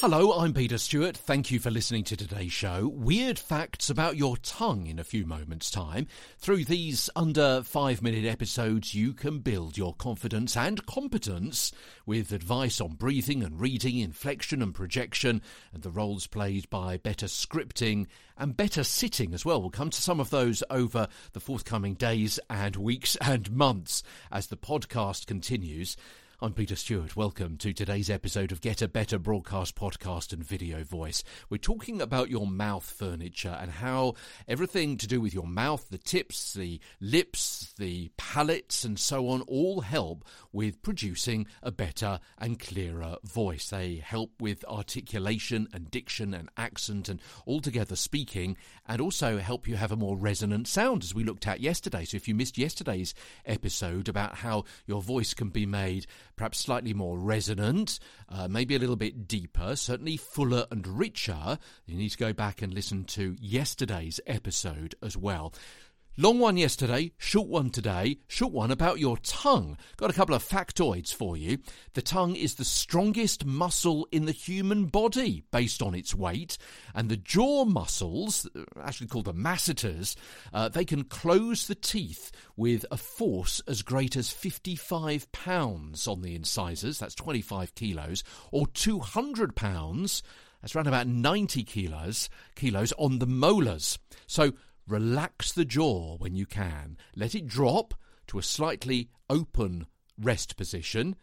Hello, I'm Peter Stewart. Thank you for listening to today's show. Weird facts about your tongue in a few moments' time. Through these under five minute episodes, you can build your confidence and competence with advice on breathing and reading, inflection and projection, and the roles played by better scripting and better sitting as well. We'll come to some of those over the forthcoming days and weeks and months as the podcast continues. I'm Peter Stewart. Welcome to today's episode of Get a Better Broadcast Podcast and Video Voice. We're talking about your mouth furniture and how everything to do with your mouth, the tips, the lips, the palates, and so on, all help with producing a better and clearer voice. They help with articulation and diction and accent and altogether speaking, and also help you have a more resonant sound, as we looked at yesterday. So if you missed yesterday's episode about how your voice can be made perhaps slightly more resonant, uh, maybe a little bit deeper, certainly fuller and richer, you need to go back and listen to yesterday's episode as well. Long one yesterday, short one today, short one about your tongue. Got a couple of factoids for you. The tongue is the strongest muscle in the human body based on its weight, and the jaw muscles, actually called the masseters, uh, they can close the teeth with a force as great as 55 pounds on the incisors, that's 25 kilos, or 200 pounds, that's around about 90 kilos, kilos on the molars. So Relax the jaw when you can. Let it drop to a slightly open rest position.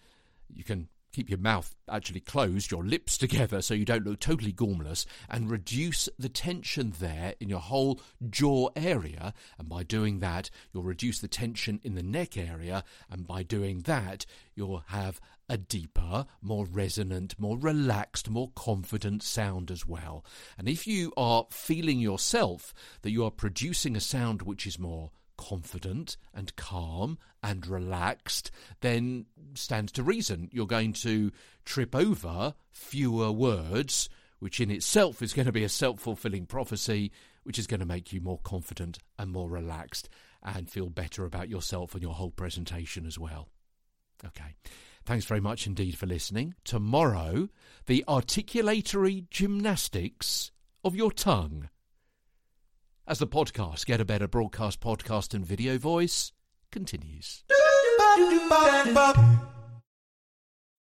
You can keep your mouth actually closed, your lips together, so you don't look totally gormless, and reduce the tension there in your whole jaw area. And by doing that, you'll reduce the tension in the neck area, and by doing that, you'll have a deeper, more resonant, more relaxed, more confident sound as well. And if you are feeling yourself that you are producing a sound which is more confident and calm and relaxed, then stands to reason you're going to trip over fewer words, which in itself is going to be a self fulfilling prophecy, which is going to make you more confident and more relaxed and feel better about yourself and your whole presentation as well. Okay. Thanks very much indeed for listening. Tomorrow, the articulatory gymnastics of your tongue. As the podcast, Get a Better Broadcast Podcast and Video Voice, continues.